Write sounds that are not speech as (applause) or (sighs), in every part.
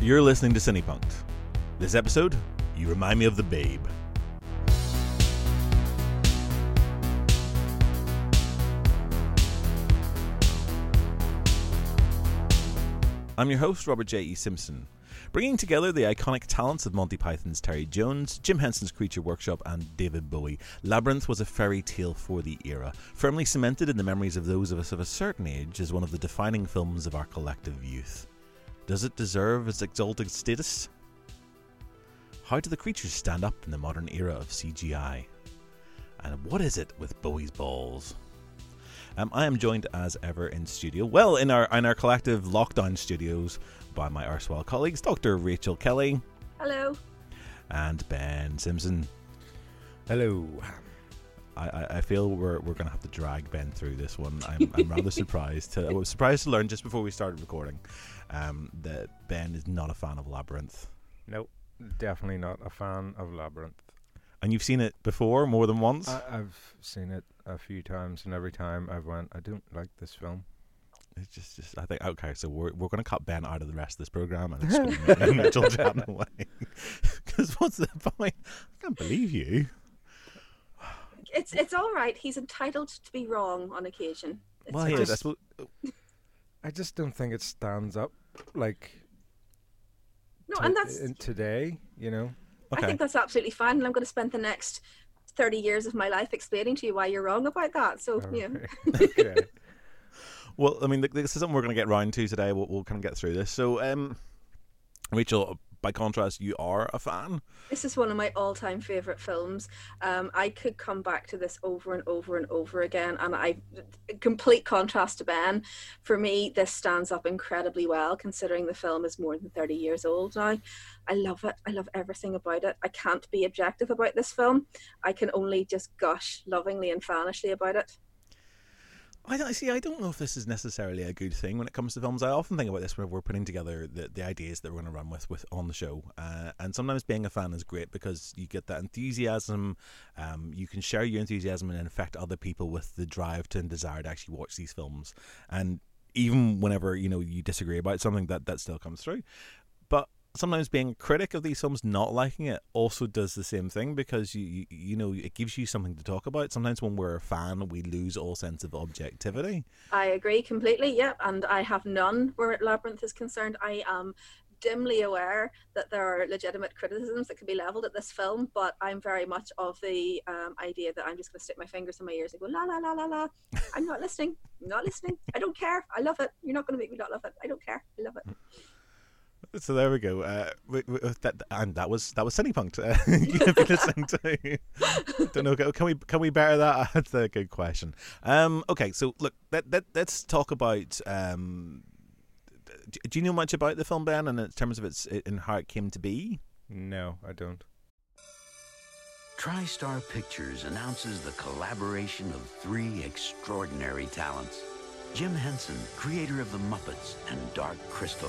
You're listening to Cinepunkt. This episode, you remind me of the babe. I'm your host, Robert J. E. Simpson. Bringing together the iconic talents of Monty Python's Terry Jones, Jim Henson's Creature Workshop, and David Bowie, Labyrinth was a fairy tale for the era, firmly cemented in the memories of those of us of a certain age as one of the defining films of our collective youth. Does it deserve its exalted status? How do the creatures stand up in the modern era of CGI? And what is it with Bowie's balls? Um, I am joined as ever in studio, well, in our in our collective lockdown studios, by my erstwhile colleagues, Dr. Rachel Kelly. Hello. And Ben Simpson. Hello. I, I feel we're, we're going to have to drag Ben through this one. I'm, I'm rather (laughs) surprised. To, I was surprised to learn just before we started recording um, that Ben is not a fan of Labyrinth. Nope, definitely not a fan of Labyrinth. And you've seen it before more than once? I, I've seen it a few times, and every time I've went, I don't like this film. It's just, just I think okay. So we're we're going to cut Ben out of the rest of this program, and it's going to be Mitchell chatting away. Because (laughs) what's the point? I can't believe you. It's it's all right. He's entitled to be wrong on occasion. It's Well, fine. yeah, just- that's what, I just don't think it stands up like no, to- and that's in today. You know, okay. I think that's absolutely fine. And I'm going to spend the next thirty years of my life explaining to you why you're wrong about that. So you (laughs) know, okay. Well, I mean, this is something we're going to get round to today. We'll, we'll kind of get through this. So, um, Rachel, by contrast, you are a fan. this is one of my all-time favorite films. Um, I could come back to this over and over and over again, and I complete contrast to Ben. For me, this stands up incredibly well, considering the film is more than thirty years old now. I love it. I love everything about it. I can't be objective about this film. I can only just gush lovingly and fanishly about it. I don't see. I don't know if this is necessarily a good thing when it comes to films. I often think about this when we're putting together the, the ideas that we're going to run with with on the show. Uh, and sometimes being a fan is great because you get that enthusiasm. Um, you can share your enthusiasm and infect other people with the drive to and desire to actually watch these films. And even whenever you know you disagree about something, that that still comes through. Sometimes being a critic of these films, not liking it, also does the same thing because you, you you know it gives you something to talk about. Sometimes when we're a fan, we lose all sense of objectivity. I agree completely. Yeah, and I have none where Labyrinth is concerned. I am dimly aware that there are legitimate criticisms that can be leveled at this film, but I'm very much of the um, idea that I'm just going to stick my fingers in my ears and go la la la la la. I'm not listening. I'm not listening. I don't care. I love it. You're not going to make me not love it. I don't care. I love it. So there we go. Uh, we, we, that and that was that was Cinepunkt. Uh, (laughs) you've been listening to. (laughs) Don't know. Can we can we better that? (laughs) That's a good question. Um, okay, so look, let, let let's talk about. Um, do you know much about the film, Ben, and in terms of its in how it came to be? No, I don't. TriStar Pictures announces the collaboration of three extraordinary talents. Jim Henson, creator of The Muppets and Dark Crystal.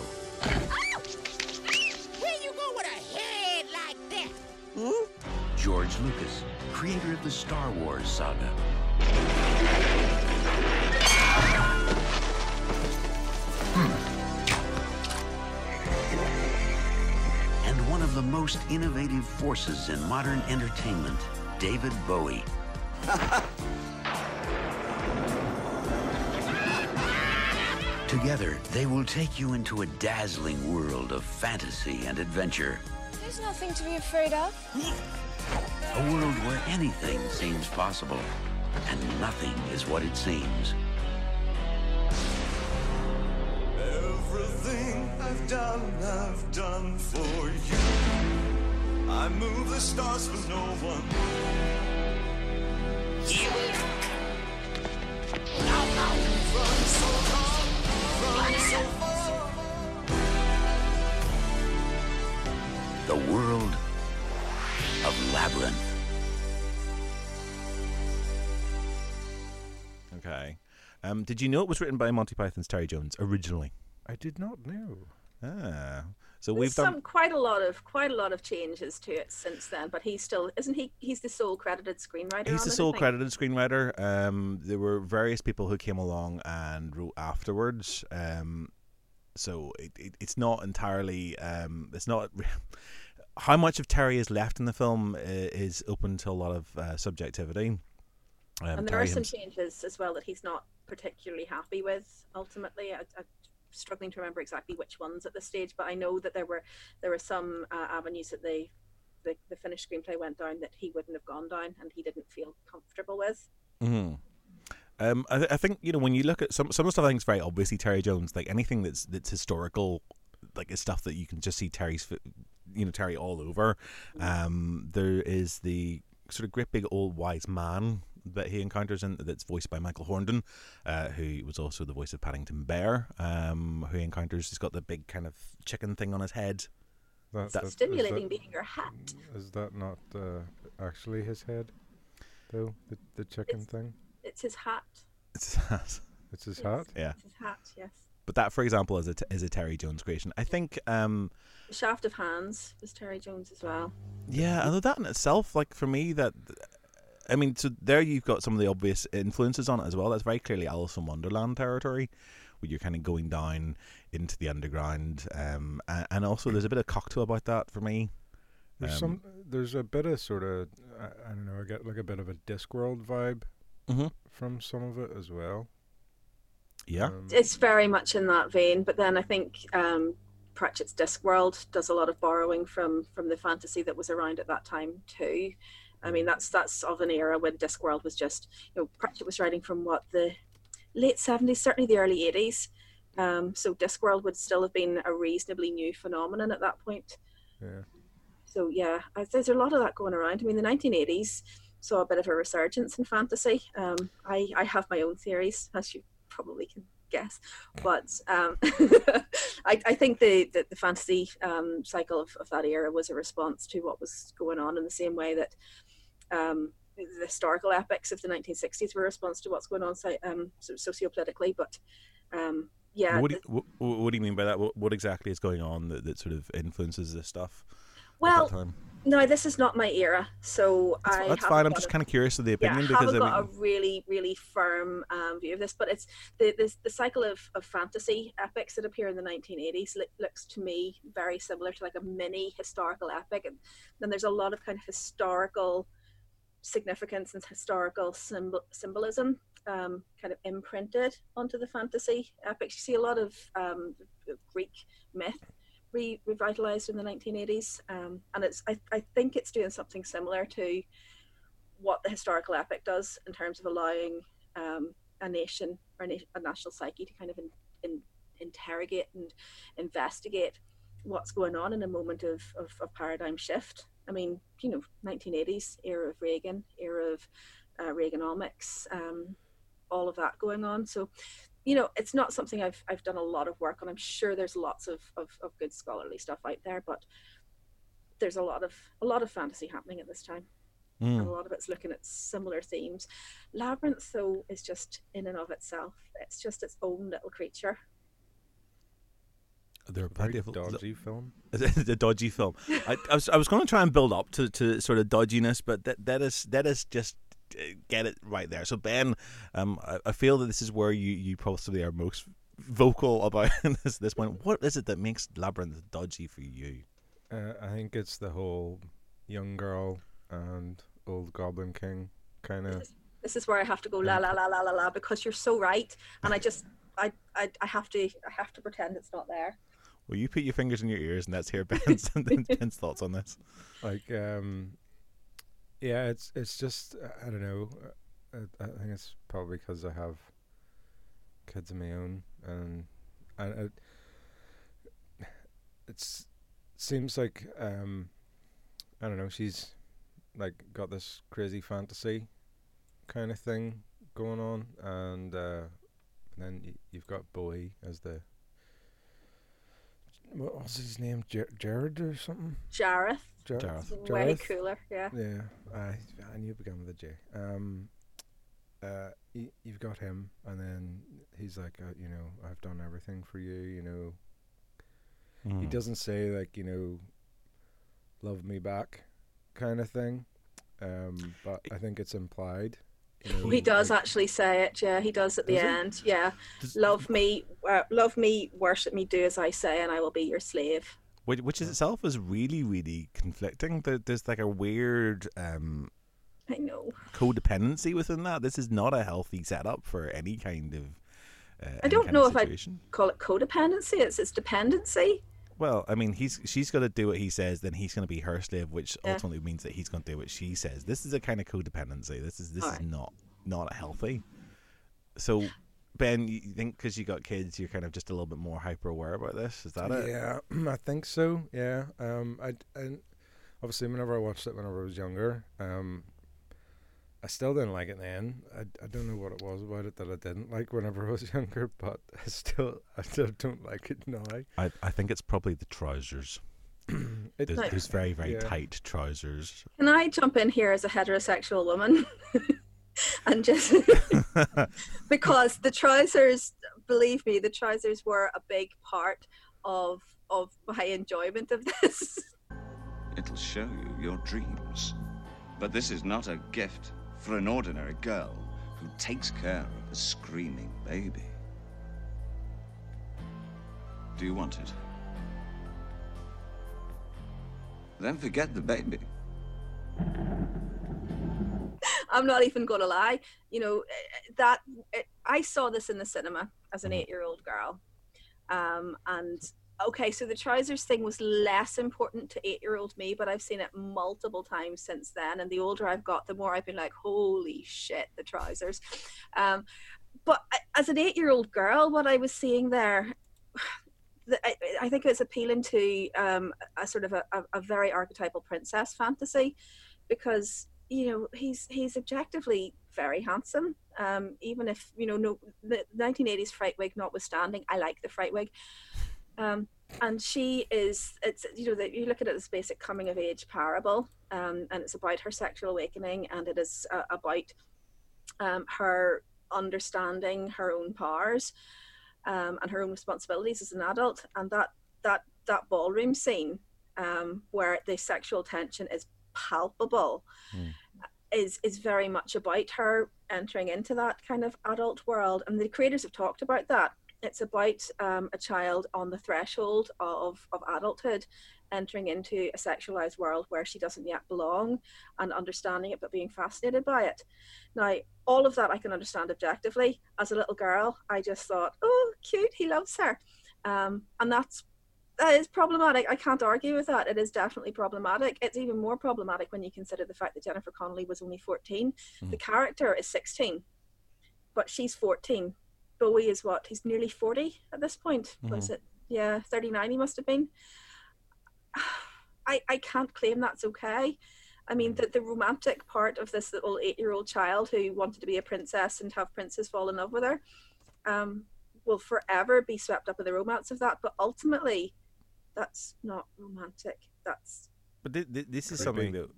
Where you go with a head like that? Hmm? George Lucas, creator of the Star Wars saga. Hmm. And one of the most innovative forces in modern entertainment, David Bowie. (laughs) Together, they will take you into a dazzling world of fantasy and adventure. There's nothing to be afraid of. A world where anything seems possible and nothing is what it seems. Everything I've done, I've done for you. I move the stars for no one. The world of Labyrinth. Okay. Um, did you know it was written by Monty Python's Terry Jones originally? I did not know. Ah, so There's we've done. some quite a lot of quite a lot of changes to it since then, but he's still isn't he? He's the sole credited screenwriter. He's on the it, sole credited screenwriter. Um, there were various people who came along and wrote afterwards. Um, so it, it, it's not entirely. Um, it's not. (laughs) How much of Terry is left in the film uh, is open to a lot of uh, subjectivity. Um, and there Terry are some changes as well that he's not particularly happy with. Ultimately, I, I'm struggling to remember exactly which ones at this stage, but I know that there were there were some uh, avenues that they the, the finished screenplay went down that he wouldn't have gone down, and he didn't feel comfortable with. Mhm. Um, I, I think you know when you look at some some of the stuff. I think is very obviously Terry Jones. Like anything that's that's historical, like it's stuff that you can just see Terry's, you know, Terry all over. Um, there is the sort of great big old wise man that he encounters in that's voiced by Michael Hordern, uh, who was also the voice of Paddington Bear. Um, who he encounters. He's got the big kind of chicken thing on his head. That, That- that- is Stimulating that- being your hat. Is that not uh, actually his head, though? The the chicken It's- thing. It's his hat. It's (laughs) It's his Yes, hat. yeah. It's his hat. Yes. But that, for example, is a t- is a Terry Jones creation. I think. Um, The Shaft of Hands was Terry Jones as well. Yeah, although that in itself, like for me, that I mean, so there you've got some of the obvious influences on it as well. That's very clearly Alice in Wonderland territory, where you're kind of going down into the underground, um, and, and also there's a bit of cocktail about that for me. There's Um, some. There's a bit of sort of. I, I don't know. I get like a bit of a Discworld vibe Mm-hmm. from some of it as well. Yeah, Um, It's very much in that vein, but then I think um, Pratchett's Discworld does a lot of borrowing from from the fantasy that was around at that time too. I mean, that's that's of an era when Discworld was just you know Pratchett was writing from what the late seventies, certainly the early eighties. Um, so Discworld would still have been a reasonably new phenomenon at that point. yeah. So yeah, I, there's a lot of that going around. I mean, the 1980s saw a bit of a resurgence in fantasy. Um, I I have my own theories, as you probably can guess, but um, (laughs) I, I think the the, the fantasy um, cycle of, of that era was a response to what was going on in the same way that. Um, the historical epics of the 1960s were a response to what's going on so- um, so- sociopolitically, but um, yeah, what, do you, what, what do you mean by that? What, what exactly is going on that, that sort of influences this stuff? at well, that time? No, this is not my era, so that's, I that's fine. I'm just a- kind of curious of the yeah, opinion I haven't I got mean, a really, really firm um, view of this, but it's the the, the cycle of, of fantasy epics that appear in the 1980s li- looks to me very similar to like a mini historical epic, and then there's a lot of kind of historical significance and historical symbol, symbolism um, kind of imprinted onto the fantasy epics. You see a lot of um, Greek myth re- revitalized in the 1980s, um, and it's I, I think it's doing something similar to what the historical epic does in terms of allowing um, a nation or a, na- a national psyche to kind of in, in, interrogate and investigate what's going on in a moment of, of, of paradigm shift. I mean, you know, 1980s era of Reagan, era of uh, Reaganomics, um, all of that going on. So, you know, it's not something I've I've done a lot of work on. I'm sure there's lots of, of, of good scholarly stuff out there, but there's a lot of a lot of fantasy happening at this time mm. and a lot of it's looking at similar themes. Labyrinth, though, is just in and of itself. It's just its own little creature. there are Very plenty of dodgy film. (laughs) the dodgy film. I, I was I was going to try and build up to, to sort of dodginess, but that that is that is just get it right there. So Ben, um, I, I feel that this is where you you possibly are most vocal about (laughs) this this point. What is it that makes Labyrinth dodgy for you? Uh, I think it's the whole young girl and old Goblin King kind of. This is where I have to go la la la la la la because you're so right, and I (laughs) just I, I I have to I have to pretend it's not there. Well, you put your fingers in your ears, and let's hear Ben's (laughs) Ben's thoughts on this. like um yeah it's it's just i don't know uh, i, I think it's probably because i have kids of my own and I, I it's seems like um i don't know she's like got this crazy fantasy kind of thing going on and uh then y- you've got bowie as the what was his name? Jar- jared or something? Jareth, Jar- Jareth. way Jareth? cooler. Yeah. Yeah, I I knew it began with a J. Um, uh, y- you've got him, and then he's like, uh, you know, I've done everything for you. You know, he Mm. doesn't say like, you know, love me back, kind of thing. Um, but I think it's implied You know, He does like- actually say it. Yeah, he does at the Does he? end. Yeah, Does- love me, uh, love me, worship me, do as I say, and I will be your slave. Which, which is itself is really really conflicting. There, there's like a weird um, I know. codependency within that. This is not a healthy setup for any kind of. Uh, I don't know if I'd call it codependency. It's it's dependency. Well, I mean, he's she's got to do what he says, then he's going to be her slave, which Yeah. ultimately means that he's going to do what she says. This is a kind of codependency. This is this is not not healthy. So, Ben, you think because you got kids, you're kind of just a little bit more hyper aware about this? Is that it? Yeah, (clears throat) I think so. Yeah. Um, I and obviously whenever I watched it whenever I was younger, um, I still didn't like it then. I, I don't know what it was about it that I didn't like whenever I was (laughs) younger, but I still I still don't like it now. I I think it's probably the trousers. It, (clears throat) There's, Like- there's very very Yeah. tight trousers. Can I jump in here as a heterosexual woman? (laughs) and just (laughs) because the trousers, believe me, the trousers were a big part of of my enjoyment of this. It'll show you your dreams. But this is not a gift for an ordinary girl who takes care of a screaming baby. Do you want it? Then forget the baby. I'm not even going to lie. You know, eh, that eh, I saw this in the cinema as an eight year old girl. Um, and okay, so the trousers thing was less important to eight year old me, but I've seen it multiple times since then. And the older I've got, the more I've been like, holy shit, the trousers. Um, but as an eight year old girl, what I was seeing there, (sighs) I, I think it's appealing to um, a sort of a, a very archetypal princess fantasy because you know he's he's objectively very handsome. Um even if you know no the 1980s fright wig notwithstanding i like the fright wig um and she is it's you know that you look at it as basic coming of age parable um and it's about her sexual awakening and it is uh, about um her understanding her own powers um and her own responsibilities as an adult. And that that that ballroom scene um where the sexual tension is palpable is is very much about her entering into that kind of adult world. And the creators have talked about that. It's about um, a child on the threshold of, of adulthood entering into a sexualized world where she doesn't yet belong and understanding it but being fascinated by it. Now all of that i can understand objectively. As a little girl i just thought oh cute he loves her. Um, and that's that is problematic. I can't argue with that. It is definitely problematic. It's even more problematic when you consider the fact that Jennifer Connelly was only 14. The hmm. character is 16, but she's 14. Bowie is what? He's nearly 40 at this point. Mm-hmm. Was it? Yeah, 39 he must have been. (sighs) I, I can't claim that's okay. I mean, hmm. the, the romantic part of this little eight year old child who wanted to be a princess and have princes fall in love with her um, will forever be swept up in the romance of that. But ultimately, that's not romantic. That's But thi- thi- this is Creepy. something that.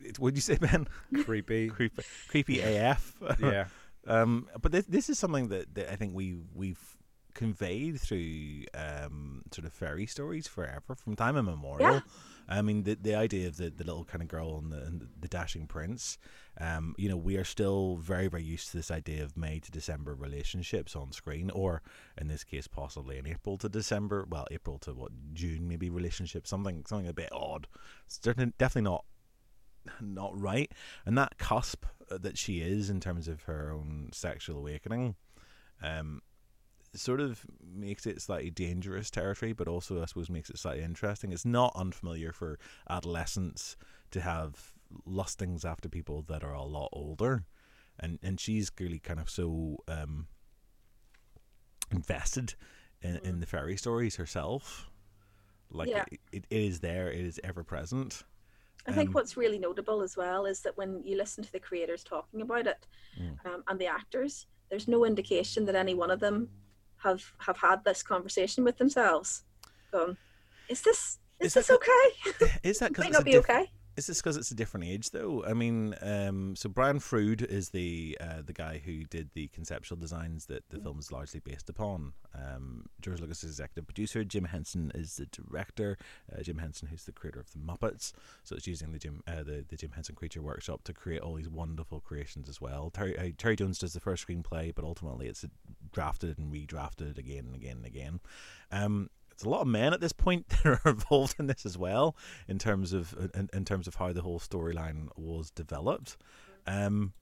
it- What'd you say, Ben? creepy. (laughs) creepy, creepy AF. (laughs) yeah. Um, but this, this is something that, that I think we we've conveyed through um, sort of fairy stories forever, from time immemorial. Yeah. I mean, the the idea of the, the little kind of girl and the, and the dashing prince. Um, you know, we are still very very used to this idea of May to December relationships on screen, or in this case, possibly in April to December. Well, April to what June maybe relationship. Something something a bit odd. It's definitely not not right. And that cusp that she is in terms of her own sexual awakening, um, sort of makes it slightly dangerous territory, but also I suppose makes it slightly interesting. It's not unfamiliar for adolescents to have lustings after people that are a lot older, and and she's clearly kind of so um, invested in, in the fairy stories herself. Like Yeah. it, it is there, it is ever present. I think Um, what's really notable as well is that when you listen to the creators talking about it Mm. um, and the actors, there's no indication that any one of them have have had this conversation with themselves. Going, is this is, Is this that- okay? (laughs) Is that because Might not be diff- okay. Is this because it's a different age, though? I mean, um, so Brian Froud is the uh, the guy who did the conceptual designs that the film is largely based upon. Um, George Lucas is executive producer. Jim Henson is the director. Uh, Jim Henson, who's the creator of the Muppets, so it's using the Jim uh, the, the Jim Henson Creature Workshop to create all these wonderful creations as well. Terry, uh, Terry Jones does the first screenplay, but ultimately it's drafted and redrafted again and again and again. Um, it's a lot of men at this point (laughs) that are involved in this as well in terms of in, in terms of how the whole storyline was developed um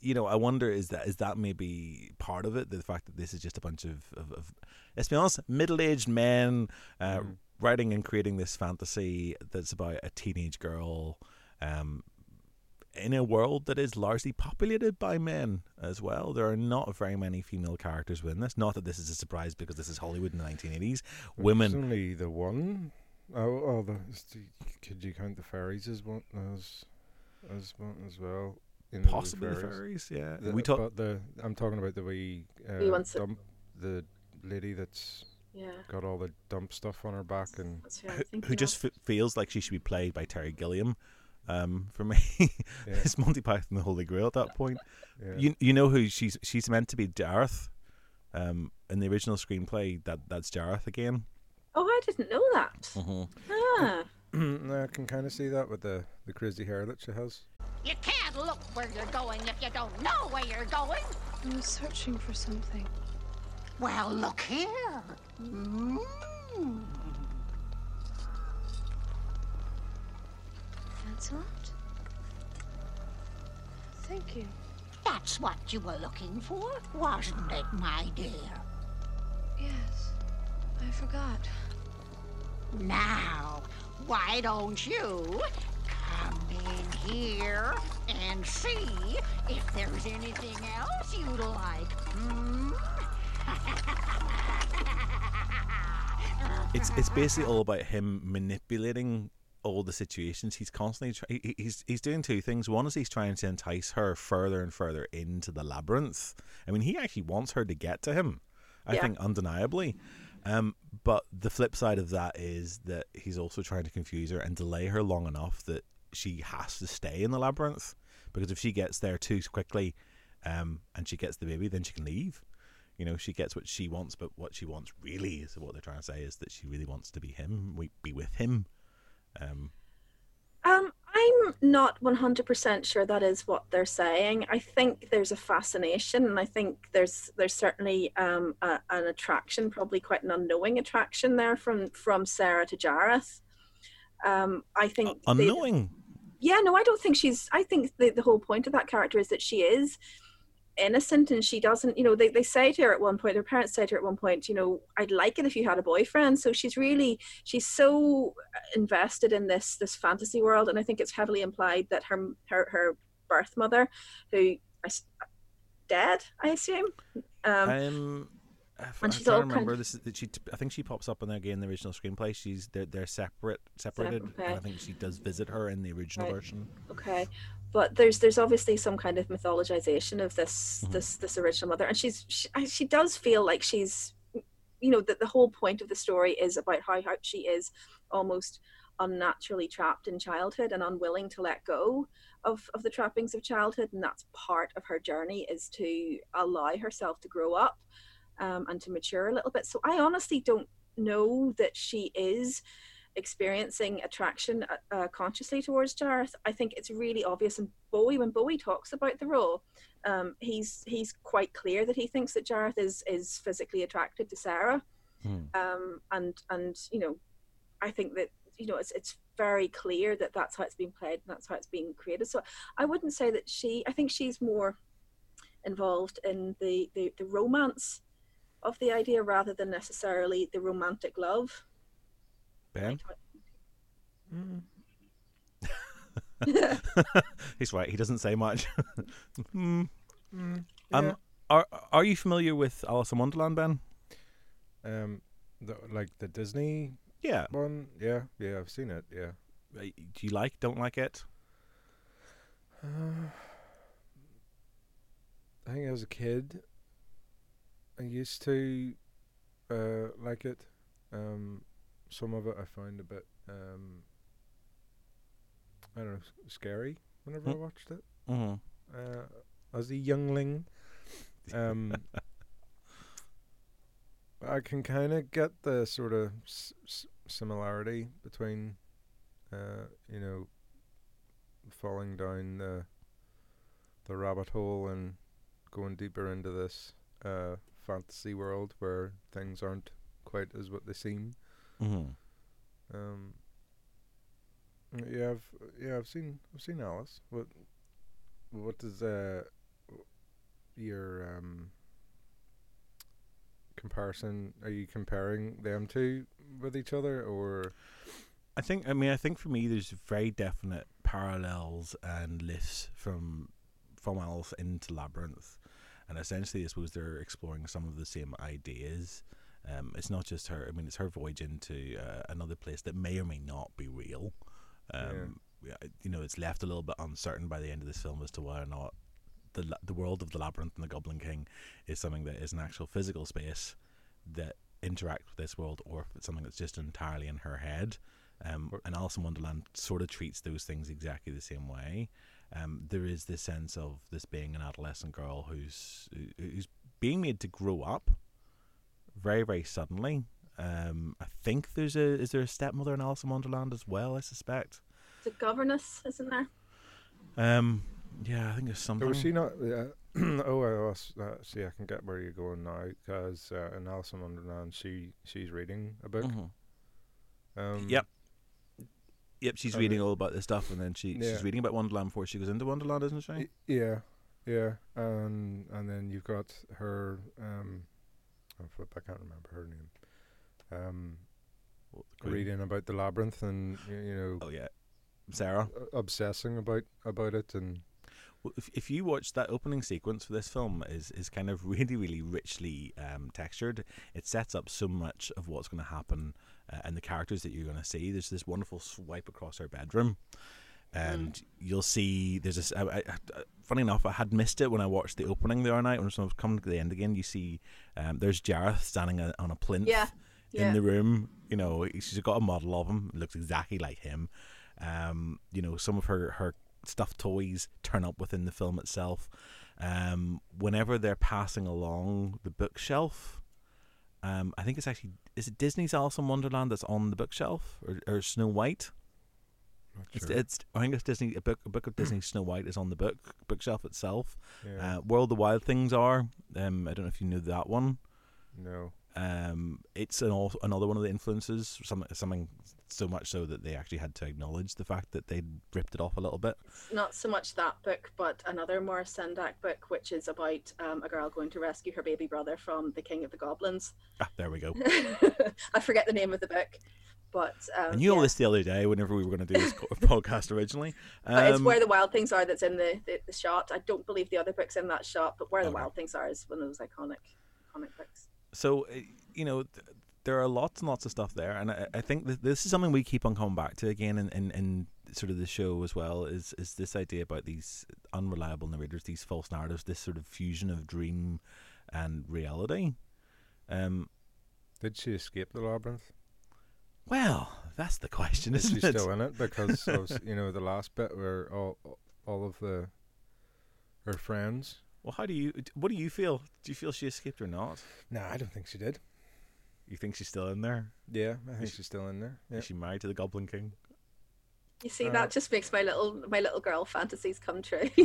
you know i wonder is that is that maybe part of it the fact that this is just a bunch of, of, of let's be honest middle-aged men uh, mm. writing and creating this fantasy that's about a teenage girl um in a world that is largely populated by men as well. There are not very many female characters within this. Not that this is a surprise because this is Hollywood in the 1980s. Women. Only the one. Oh, oh the, could you count the fairies as one as as one as well? You know, Possibly the fairies. the fairies, yeah. The, we talk. the I'm talking about the way uh, dump, the lady that's yeah. got all the dump stuff on her back and who, who just f- feels like she should be played by Terry Gilliam um, for me. (laughs) yeah. it's Monty Python the Holy Grail at that point. Yeah. You you know who she's she's meant to be Jareth. Um, in the original screenplay, that that's Jareth again. Oh, I didn't know that. Mm-hmm. Ah. (clears throat) I can kind of see that with the the crazy hair that she has. You can't look where you're going if you don't know where you're going. I was searching for something. Well, look here. Mm. Lancelot? Thank you. That's what you were looking for, wasn't it, my dear? Yes. I forgot. Now, why don't you come in here and see if there's anything else you'd like? Hmm? (laughs) it's it's basically all about him manipulating all the situations. He's constantly try- he's he's doing two things. One is he's trying to entice her further and further into the labyrinth. I mean, he actually wants her to get to him. I yeah. think undeniably. Um, but the flip side of that is that he's also trying to confuse her and delay her long enough that she has to stay in the labyrinth because if she gets there too quickly, um, and she gets the baby, then she can leave. You know, she gets what she wants, but what she wants really is what they're trying to say is that she really wants to be him, we be with him, um, um, I'm not 100% sure that is what they're saying. I think there's a fascination, and I think there's there's certainly um, a, an attraction, probably quite an unknowing attraction there from from Sarah to Jareth. Um, I think unknowing. They, yeah, no, I don't think she's. I think the the whole point of that character is that she is innocent and she doesn't you know they, they say to her at one point their parents say to her at one point you know i'd like it if you had a boyfriend so she's really she's so invested in this this fantasy world and i think it's heavily implied that her her, her birth mother who is dead i assume um, um and she's all remember kind of, this is that she I think she pops up in there again in the original screenplay. She's they're they're separate separated. Okay. And I think she does visit her in the original right. version. Okay but there's there's obviously some kind of mythologization of this mm-hmm. this this original mother and she's she, she does feel like she's you know that the whole point of the story is about how, how she is almost unnaturally trapped in childhood and unwilling to let go of, of the trappings of childhood and that's part of her journey is to allow herself to grow up um, and to mature a little bit so i honestly don't know that she is experiencing attraction uh, uh, consciously towards Jareth, I think it's really obvious. And Bowie, when Bowie talks about the role, um, he's he's quite clear that he thinks that Jareth is is physically attracted to Sarah, hmm. um, and and you know, I think that you know it's it's very clear that that's how it's being played and that's how it's being created. So I wouldn't say that she. I think she's more involved in the the, the romance of the idea rather than necessarily the romantic love Ben? Mm. (laughs) He's right. He doesn't say much. (laughs) mm. Mm, yeah. Um, are are you familiar with Alice in Wonderland, Ben? Um, the, like the Disney yeah one. Yeah, yeah, I've seen it. Yeah. Uh, do you like? Don't like it? Uh, I think as a kid, I used to uh, like it. Um, some of it I find a bit um, I don't know, s- scary whenever I Hmm. watched it. Mm-hmm. Uh, as a youngling, um, (laughs) I can kind of get the sort of s- s- similarity between, uh, you know, falling down the the rabbit hole and going deeper into this uh, fantasy world where things aren't quite as what they seem. Mm-hmm. Um, yeah, I've yeah I've seen I've seen Alice. What what does uh your um comparison? Are you comparing them to with each other, or I think. I mean, I think for me, there's very definite parallels and lifts from from Alice into Labyrinth, and essentially, I suppose they're exploring some of the same ideas. Um, it's not just her. I mean, it's her voyage into uh, another place that may or may not be real. Um, yeah, You know, it's left a little bit uncertain by the end of this film as to whether or not the the world of the labyrinth and the Goblin King is something that is an actual physical space that interacts with this world, or if it's something that's just entirely in her head. Um, and Alice in Wonderland sort of treats those things exactly the same way. Um, there is this sense of this being an adolescent girl who's who's being made to grow up very very suddenly. Um, I think there's a is there a stepmother in Alice in Wonderland as well. I suspect. The governess, isn't there? Um, yeah, I think there's something. was she not? Uh, (clears throat) oh, I was, uh, see, I can get where you're going now because uh, in Alice in Wonderland, she she's reading a book. Mhm. Um, Yep. Yep, she's reading all about this stuff, and then she yeah. she's reading about Wonderland before she goes into Wonderland, isn't she? Y- Yeah, yeah, and and then you've got her. Um, I f- I can't remember her name. Um, queen? reading about the labyrinth and y- you know Oh yeah, Sarah. obsessing about about it and Well, if if you watch that opening sequence for this film is is kind of (laughs) really really richly um, textured. It sets up so much of what's going to happen uh, and the characters that you're going to see. There's this wonderful swipe across her bedroom. And you'll see there's this. I, I, I- funny enough, I had missed it when I watched the opening the other night. When I was coming to the end again, you see um, there's Jareth standing a- on a plinth Yeah, yeah. in the room. You know, she's got a model of him. Looks exactly like him. Um, you know, some of her her stuffed toys turn up within the film itself. Um, whenever they're passing along the bookshelf, um, I think it's actually is it Disney's Alice in Wonderland that's on the bookshelf or, or Snow White. Not It's, sure. it's I think it's Disney a book a book of Disney Snow White is on the book bookshelf itself. yeah, Uh, Where All the Wild Things Are. Um, I don't know if you knew that one. no, Um, it's an al- another one of the influences. Some, something so much so that they actually had to acknowledge the fact that they'd ripped it off a little bit. Not so much that book, but another Maurice Sendak book, which is about um, a girl going to rescue her baby brother from the King of the Goblins. Ah, there we go. (laughs) I forget the name of the book, but um, I knew all yeah. this the other day whenever we were going to do this (laughs) podcast originally. But it's Um, where the wild things are that's in the, the, the shot. I don't believe the other book's in that shot, but where the Okay. wild things are is one of those iconic, iconic books. so uh, you know th- there are lots and lots of stuff there and i, I think that this is something we keep on coming back to again in, in, in sort of the show as well is is this idea about these unreliable narrators these false narratives this sort of fusion of dream and reality um did she escape the labyrinth? Well that's the question Is isn't she it still in it? Because of, you know the last bit where all all of the her friends. well how do you what do you feel do you feel she escaped or not No, I don't think she did. you think she's still in there Yeah, I think she- she's still in there. Yeah. is she married to the goblin king You see, Uh, that just makes my little my little girl fantasies come true. (laughs)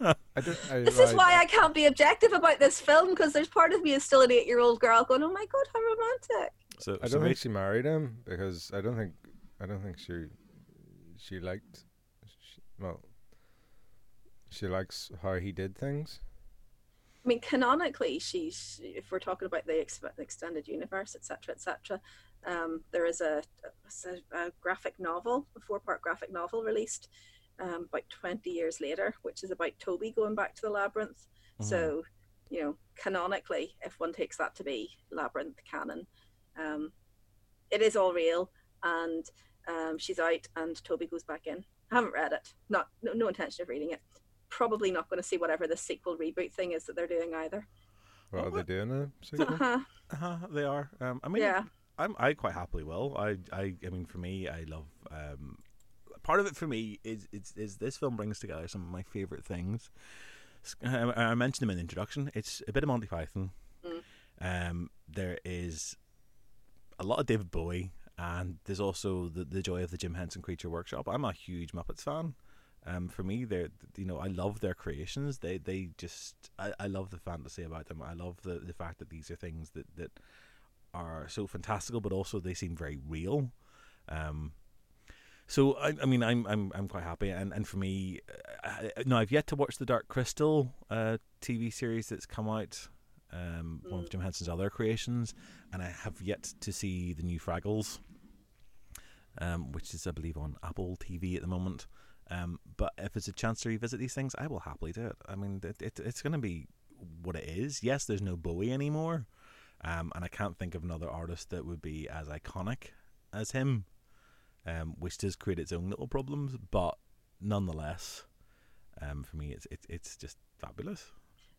I don't. I, this is I- why I can't be objective about this film because there's part of me is still an eight year old girl going, "Oh my god, how romantic!" So I don't maybe- think she married him because I don't think I don't think she she liked she, well she likes how he did things. I mean, canonically, she's if we're talking about the ex- extended universe, etc., etc. Um, there is a, a, a graphic novel, a four-part graphic novel released um, about 20 years later, which is about Toby going back to the labyrinth. So, you know, canonically, if one takes that to be labyrinth canon, um, it is all real, and um, she's out, and Toby goes back in. I haven't read it. Not no, no intention of reading it. Probably not going to see whatever the sequel reboot thing is that they're doing either. What are they doing a sequel? Uh-huh. Uh-huh, they are. Um, I mean, Yeah. I'm I quite happily will. I I I mean, for me, I love um, part of it for me is is, is this film brings together some of my favorite things. I mentioned them in the introduction. It's a bit of Monty Python. Um, there is a lot of David Bowie, and there's also the the joy of the Jim Henson Creature Workshop. I'm a huge Muppets fan. Um, for me, they're you know I love their creations. They they just I, I love the fantasy about them. I love the the fact that these are things that that are so fantastical, but also they seem very real. Um, so I, I mean, I'm I'm I'm quite happy, and and for me, uh, I, no, I've yet to watch the Dark Crystal uh, TV series that's come out, um, one of Jim Henson's other creations, and I have yet to see the new Fraggles, um, which is I believe on Apple TV at the moment. Um, but if it's a chance to revisit these things, I will happily do it. I mean, it, it it's going to be what it is. Yes, there's no Bowie anymore, um, and I can't think of another artist that would be as iconic as him, um, which does create its own little problems. But nonetheless, um, for me, it's it's it's just fabulous.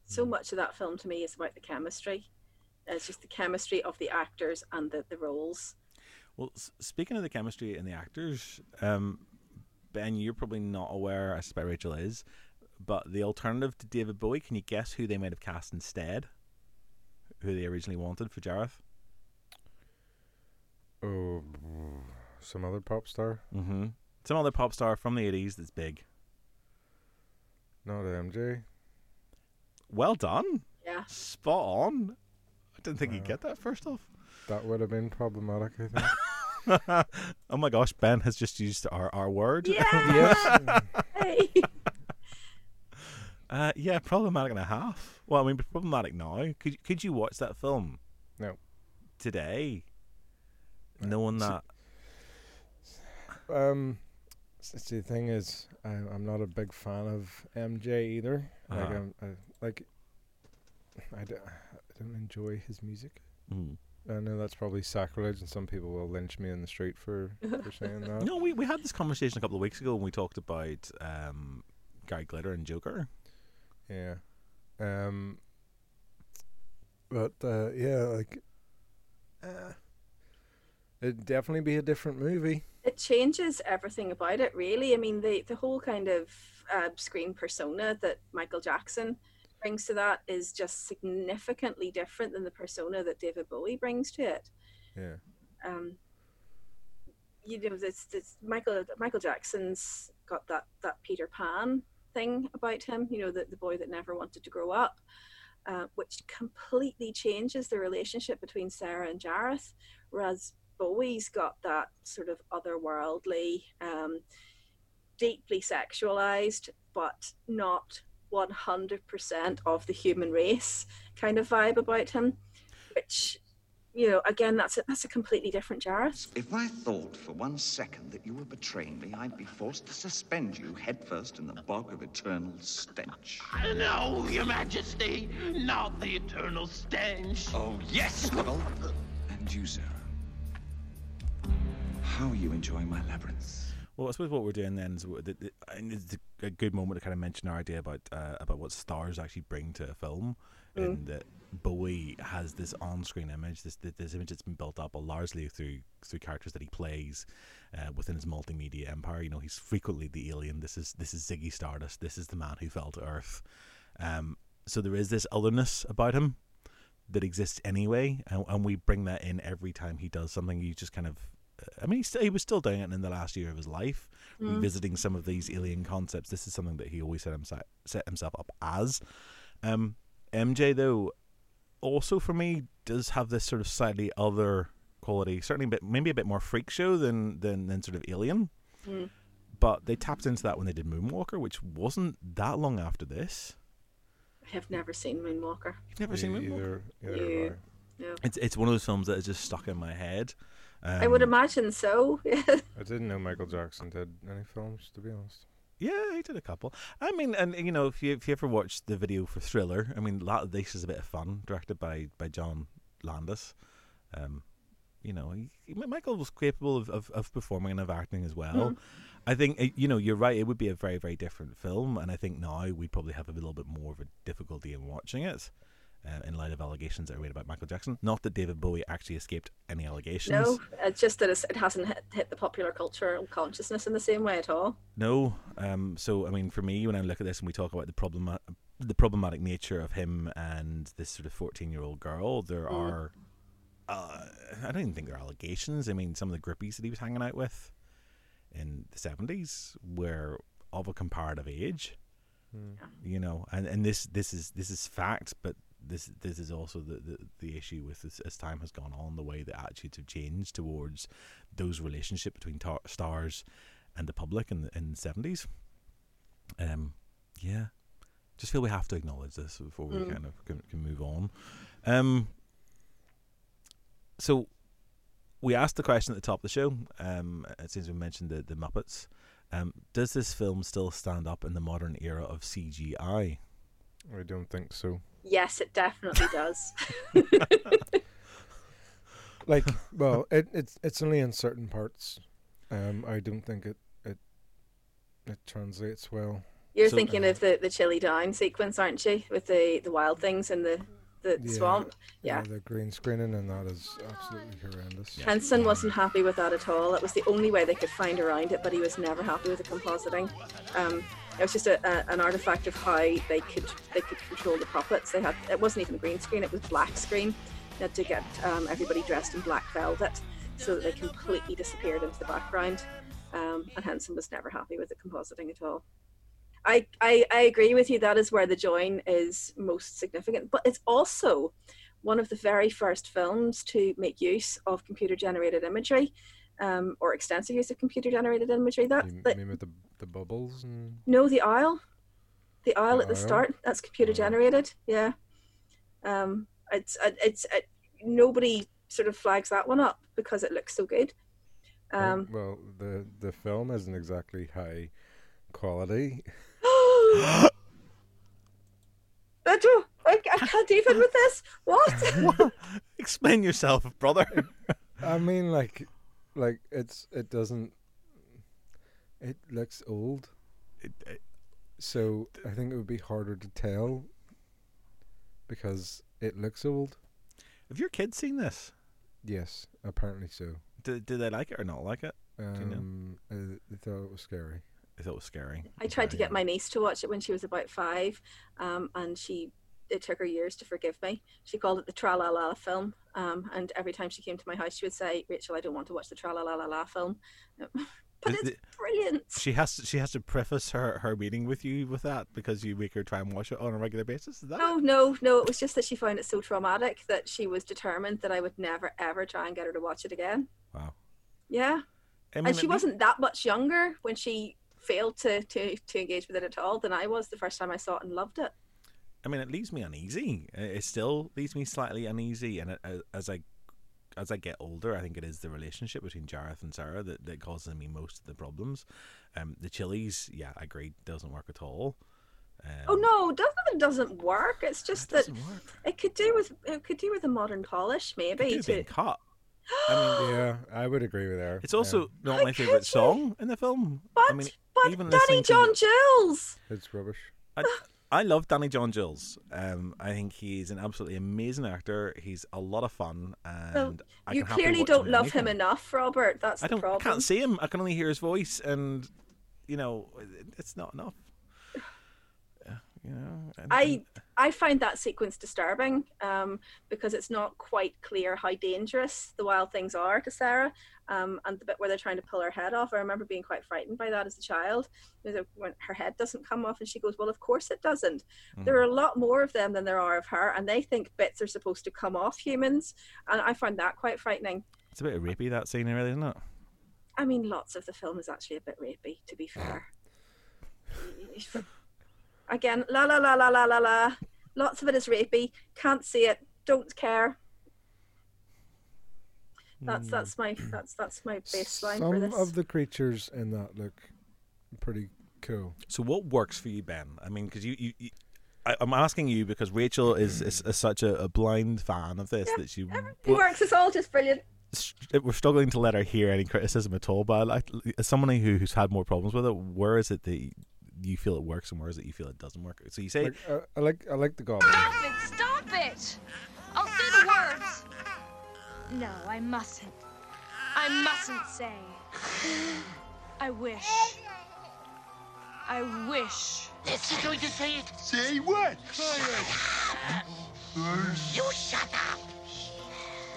So much of that film to me is about the chemistry. It's just the chemistry of the actors and the, the roles. Well, s- speaking of the chemistry and the actors, um, Ben, you're probably not aware. I suspect Rachel is, but the alternative to David Bowie, can you guess who they might have cast instead? Who they originally wanted for Jareth? Oh, some other pop star? Mm-hmm. Some other pop star from the '80s that's big. Not MJ. Well done, Yeah. spot on. I didn't think you'd get that first off. That would have been problematic, I think. (laughs) oh my gosh, Ben has just used our, our word. Yeah. (laughs) yes. Hey. (laughs) Uh, yeah, problematic and a half. Well, I mean, problematic now. Could could you watch that film? No. Today, No. knowing that. Um, s- see, the thing is, I, I'm not a big fan of MJ either. Like, Uh-huh. I'm, I, like, I don't enjoy his music. Mm. I know that's probably sacrilege, and some people will lynch me in the street for, for saying that. (laughs) No, we, we had this conversation a couple of weeks ago when we talked about um, Gary Glitter and Joker. Yeah. Um. But uh, yeah, like, uh, it'd definitely be a different movie. it changes everything about it really i mean the the whole kind of uh, screen persona that michael jackson brings to that is just significantly different than the persona that david bowie brings to it Yeah. um you know this this michael michael jackson's got that that peter pan thing about him you know the, the boy that never wanted to grow up uh, which completely changes the relationship between sarah and jareth whereas Bowie's got that sort of otherworldly, um, deeply sexualized, but not 100% of the human race kind of vibe about him, which, you know, again, that's a, that's a completely different Jareth. If I thought for one second that you were betraying me, I'd be forced to suspend you headfirst in the bog of eternal stench. No, Your Majesty, not the eternal stench. Oh, yes, Squibble! And you, Sarah. How are you enjoying my labyrinth? Well, I suppose what we're doing then is the- the- and it's a good moment to kind of mention our idea about uh, about what stars actually bring to a film, and that Bowie has this on-screen image, this this this image that's been built up largely through through characters that he plays uh, within his multimedia empire. You know, he's frequently the alien. This is this is Ziggy Stardust. This is the man who fell to Earth. Um, so there is this otherness about him that exists anyway, and, and we bring that in every time he does something. You just kind of I mean, he, still, he was still doing it in the last year of his life, revisiting some of these alien concepts. This is something that he always set himself set himself up as. Um, MJ though, also for me, does have this sort of slightly other quality. Certainly, a bit, maybe a bit more freak show than than, than sort of Alien. But they tapped into that when they did Moonwalker, which wasn't that long after this. I have never seen Moonwalker. You've never seen Moonwalker? either, either Yeah. No. It's it's one of those films that is just stuck in my head. Um, I would imagine so. (laughs) I didn't know Michael Jackson did any films, to be honest. Yeah, he did a couple. I mean, and you know, if you if you ever watched the video for Thriller, I mean, a lot of this is a bit of fun, directed by by John Landis. Um, you know, he, he- Michael was capable of, of, of performing and of acting as well. I think uh, you know you're right. It would be a very very different film, and I think now we'd probably have a little bit more of a difficulty in watching it. Uh, in light of allegations that are made about Michael Jackson, not that David Bowie actually escaped any allegations. No, it's just that it's, it hasn't hit, hit the popular cultural consciousness in the same way at all. No. Um, so, I mean, for me, when I look at this and we talk about the problem, the problematic nature of him and this sort of fourteen-year-old girl, there Mm. are. Uh, I don't even think there are allegations. I mean, some of the groupies that he was hanging out with in the seventies were of a comparative age. You know, and, and this this is this is fact, but this this is also the, the, the issue with this as time has gone on, the way the attitudes have changed towards those relationship between tar- stars and the public in the in the seventies. Um, yeah, just feel we have to acknowledge this before we Mm. kind of can, can move on. Um, so we asked the question at the top of the show. Um, it seems we mentioned the the Muppets. Um, does this film still stand up in the modern era of CGI? I don't think so. Yes, it definitely does. (laughs) Like, (laughs) well, it, it's it's only in certain parts. Um, I don't think it it it translates well. You're So- thinking of the, the chilly down sequence, aren't you? With the, the wild things in the, the Yeah. swamp. Yeah. the green screening and that is absolutely horrendous. Henson wasn't happy with that at all. It was the only way they could find around it, but he was never happy with the compositing. Um, it was just a, a, an artifact of how they could they could control the puppets. They had it wasn't even a green screen; it was black screen. They had to get um, everybody dressed in black velvet so that they completely disappeared into the background. Um, and Henson was never happy with the compositing at all. I, I, I agree with you. That is where the join is most significant. But it's also one of the very first films to make use of computer generated imagery um, or extensive use of computer generated imagery. That, You that mean with the the bubbles and no, the aisle. the aisle The at the owl? start. That's computer Oh. generated. Yeah. Um, it's it's it, nobody sort of flags that one up because it looks so good. Well- Um, well, the the film isn't exactly high quality. (gasps) Andrew, I, I can't even with this. What? (laughs) Explain yourself, brother. (laughs) I mean, like, like it's it doesn't. It looks old, It- it- so I think it would be harder to tell because it looks old. have your kids seen this? Yes, apparently so. Do, do they like it or not like it? you know? Um, uh, they thought it was scary. I thought it was scary. I tried to get my niece to watch it when she was about five, um, and she it took her years to forgive me. She called it the Tra La La film, um, and every time she came to my house, she would say, "Rachel, I don't want to watch the Tra La La La La film," (laughs) but it's it- brilliant. She has to, she has to preface her, her meeting with you with that because you make her try and watch it on a regular basis. Is that No, no, no. It was just that she found it so traumatic that she was determined that I would never ever try and get her to watch it again. Wow. Yeah, I mean, and she wasn't that much younger when she failed to, to to engage with it at all than I was the first time I saw it and loved it. I mean, it leaves me uneasy. It still leaves me slightly uneasy, and it, as I as I get older, I think it is the relationship between Jareth and Sarah that, that causes me most of the problems. Um, the chilies, yeah, I agree, doesn't work at all. Um, Oh no, doesn't doesn't work. It's just it that it could do with it could do with a modern polish maybe. It could To, cut. (gasps) I mean, Yeah, I would agree with her. it's also Um, not How my favorite song in the film. but I mean, but even Danny listening to John the- Jules. it's rubbish. I, (laughs) I love Danny John Jules. Um, I think he's an absolutely amazing actor. He's a lot of fun, and I you clearly don't in love him enough, Robert. That's I the don't. I can't see him. I can only hear his voice, and you know, it's not enough. You know, I I find that sequence disturbing um, because it's not quite clear how dangerous the wild things are to Sarah. Um, and the bit where they're trying to pull her head off, I remember being quite frightened by that as a child. When her head doesn't come off, and she goes, "Well, of course it doesn't." There are a lot more of them than there are of her, and they think bits are supposed to come off humans, and I find that quite frightening. it's a bit rapey that scene, really, isn't it? I mean, lots of the film is actually a bit rapey, to be fair. (laughs) Again, la la la la la la la. Lots of it is rapey. Can't see it. Don't care. That's hmm. that's my that's that's my baseline for Some this. of the creatures in that look pretty cool. So, what works for you, Ben? I mean, because you, you, you I, I'm asking you because Rachel is, is, is such a, a blind fan of this that she. It works. It's all just brilliant. st- we're struggling to let her hear any criticism at all. But I like, as somebody who, who's had more problems with it, where is it that you feel it works and where is it you feel it doesn't work? So you say Like, uh, I like I like the goblins. Stop it! Stop it! I'll say the words. No, I mustn't. I mustn't say. I wish. I wish. She's going to say it. Say what? You shut up.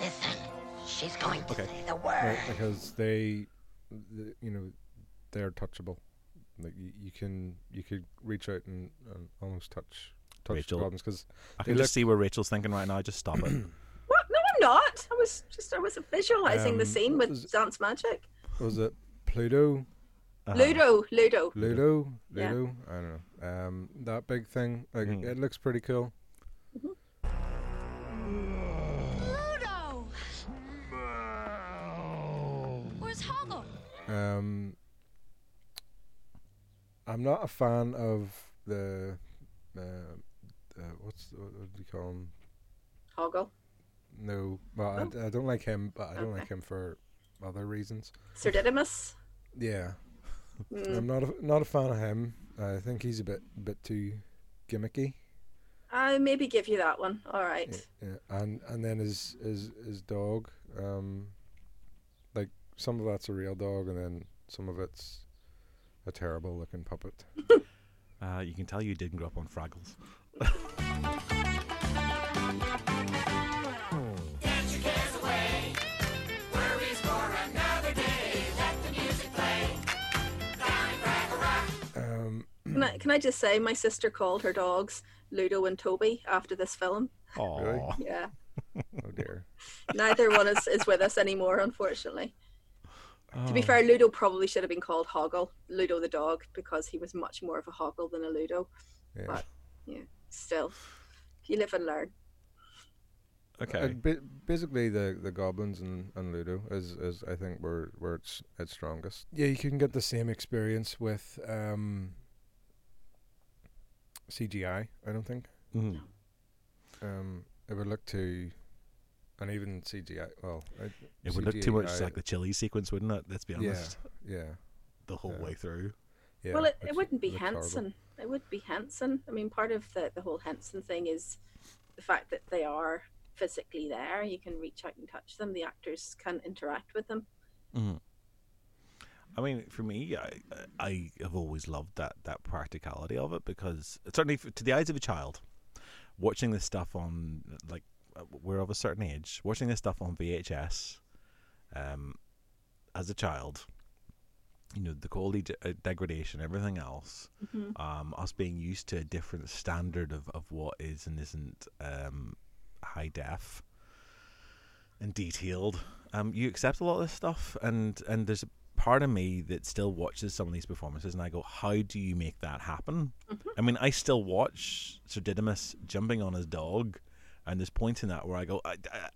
Listen, she's going to Okay. say the Right, because they, you know, they're touchable. Like you, you can you could reach out and, and almost touch touch Rachel. the goblins because I can look just see where Rachel's thinking right now. Just stop it. (clears throat) What? No, I'm not. I was just I was visualizing the Um, scene with was- dance magic. was it Pluto, Uh-huh. Ludo, Ludo. Ludo, Yeah. Ludo? I don't know. Um, that big thing, like Mm. it looks pretty cool. Ludo! Where's Hoggle? Um, I'm not a fan of the, uh, uh, what's the, what, do you call him? Hoggle. No, well, Oh. I, I don't like him, but I don't Okay. like him for other reasons. Sir Didymus. Yeah, Mm. I'm not a, not a fan of him. I think he's a bit bit too gimmicky. I maybe give you that one. All right. Yeah, and and then his his his dog, um, like some of that's a real dog, and then some of it's a terrible looking puppet. (laughs) Uh, you can tell you didn't grow up on Fraggles. Um, Can I, can I just say, my sister called her dogs Ludo and Toby after this film. Oh, Really? Yeah. oh dear. Neither one is, is with us anymore, unfortunately. To be Oh. fair, Ludo probably should have been called Hoggle, Ludo the dog, because he was much more of a Hoggle than a Ludo. Yeah. But yeah, still, you live and learn. okay. Uh, basically, the, the goblins and, and Ludo is, is I think where where it's it's strongest. Yeah, you can get the same experience with um, CGI. I don't think Mhm. um, it would look too, and even CGI. Well, I, It would look too much CGI like the chili sequence, wouldn't it? Let's be honest. yeah, yeah. The whole yeah. way through. yeah. well, it, it wouldn't be looks horrible. Henson. It would be Henson. I mean, part of the, the whole Henson thing is the fact that they are physically there. You can reach out and touch them. The actors can interact with them. Mhm. I mean, for me, I I have always loved that that practicality of it because certainly f- to the eyes of a child, watching this stuff on like uh, we're of a certain age, watching this stuff on VHS, um, as a child, you know, the quality de- uh, degradation, everything else, Mhm. um, us being used to a different standard of, of what is and isn't um, high def and detailed. Um, you accept a lot of this stuff, and and there's a part of me that still watches some of these performances, and I go, how do you make that happen? I mean, I still watch Sir Didymus jumping on his dog, and there's points in that where I go, I, I,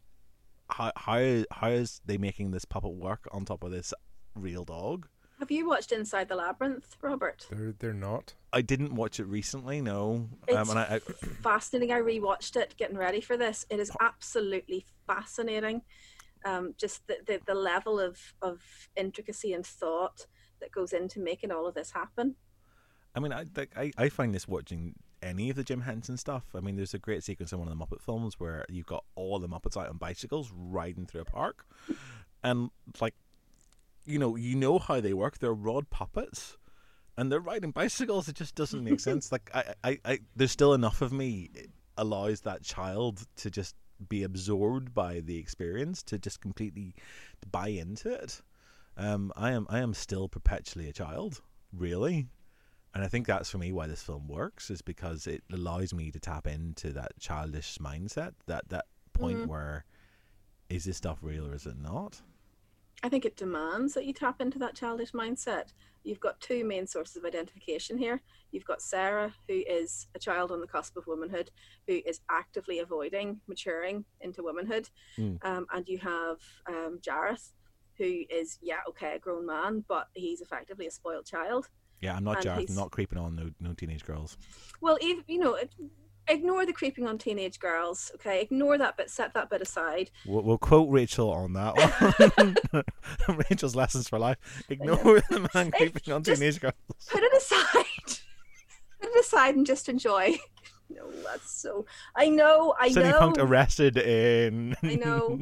how how how is they making this puppet work on top of this real dog? Have you watched Inside the Labyrinth, Robert? They're they're not. I didn't watch it recently, no. It's Um, and I, I, fascinating. I rewatched it, getting ready for this. It is absolutely fascinating. Um, just the, the, the level of, of intricacy and thought that goes into making all of this happen. I mean, I, I I find this watching any of the Jim Henson stuff. I mean, there's a great sequence in one of the Muppet films where you've got all the Muppets out on bicycles riding through a park, and like, you know, you know how they work. They're rod puppets, and they're riding bicycles. It just doesn't make (laughs) sense. Like, I, I, I, there's still enough of me allows that child to just be absorbed by the experience to just completely buy into it. Um, I am, I am still perpetually a child, really. And I think that's for me why this film works is because it allows me to tap into that childish mindset, that that point Mhm. where is this stuff real or is it not? I think it demands that you tap into that childish mindset. You've got two main sources of identification here. You've got Sarah, who is a child on the cusp of womanhood, who is actively avoiding maturing into womanhood. Mm. Um, and you have um, Jareth, who is, yeah, okay, a grown man, but he's effectively a spoiled child. Yeah, I'm not And I'm not creeping on no no teenage girls. Well, even, you know, ignore the creeping on teenage girls, okay? Ignore that bit, set that bit aside. We'll, we'll quote Rachel on that one. (laughs) Rachel's lessons for life: ignore the man creeping on just- teenage girls. Put it aside. (laughs) Put it aside and just enjoy. (laughs) no, that's so. I know. I know. Punk arrested in. I know.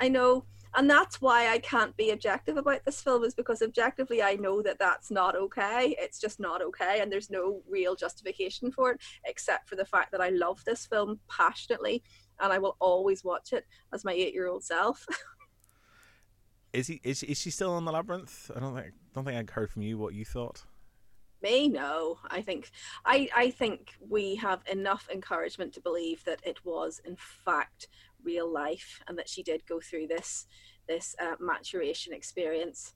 I know. And that's why I can't be objective about this film, is because objectively I know that that's not okay. It's just not okay. And there's no real justification for it, except for the fact that I love this film passionately and I will always watch it as my eight year old self. (laughs) Is he? Is, is she still in the labyrinth? I don't think. Don't think I heard from you what you thought. Me, no. I think I, I think we have enough encouragement to believe that it was in fact real life and that she did go through this this uh, maturation experience.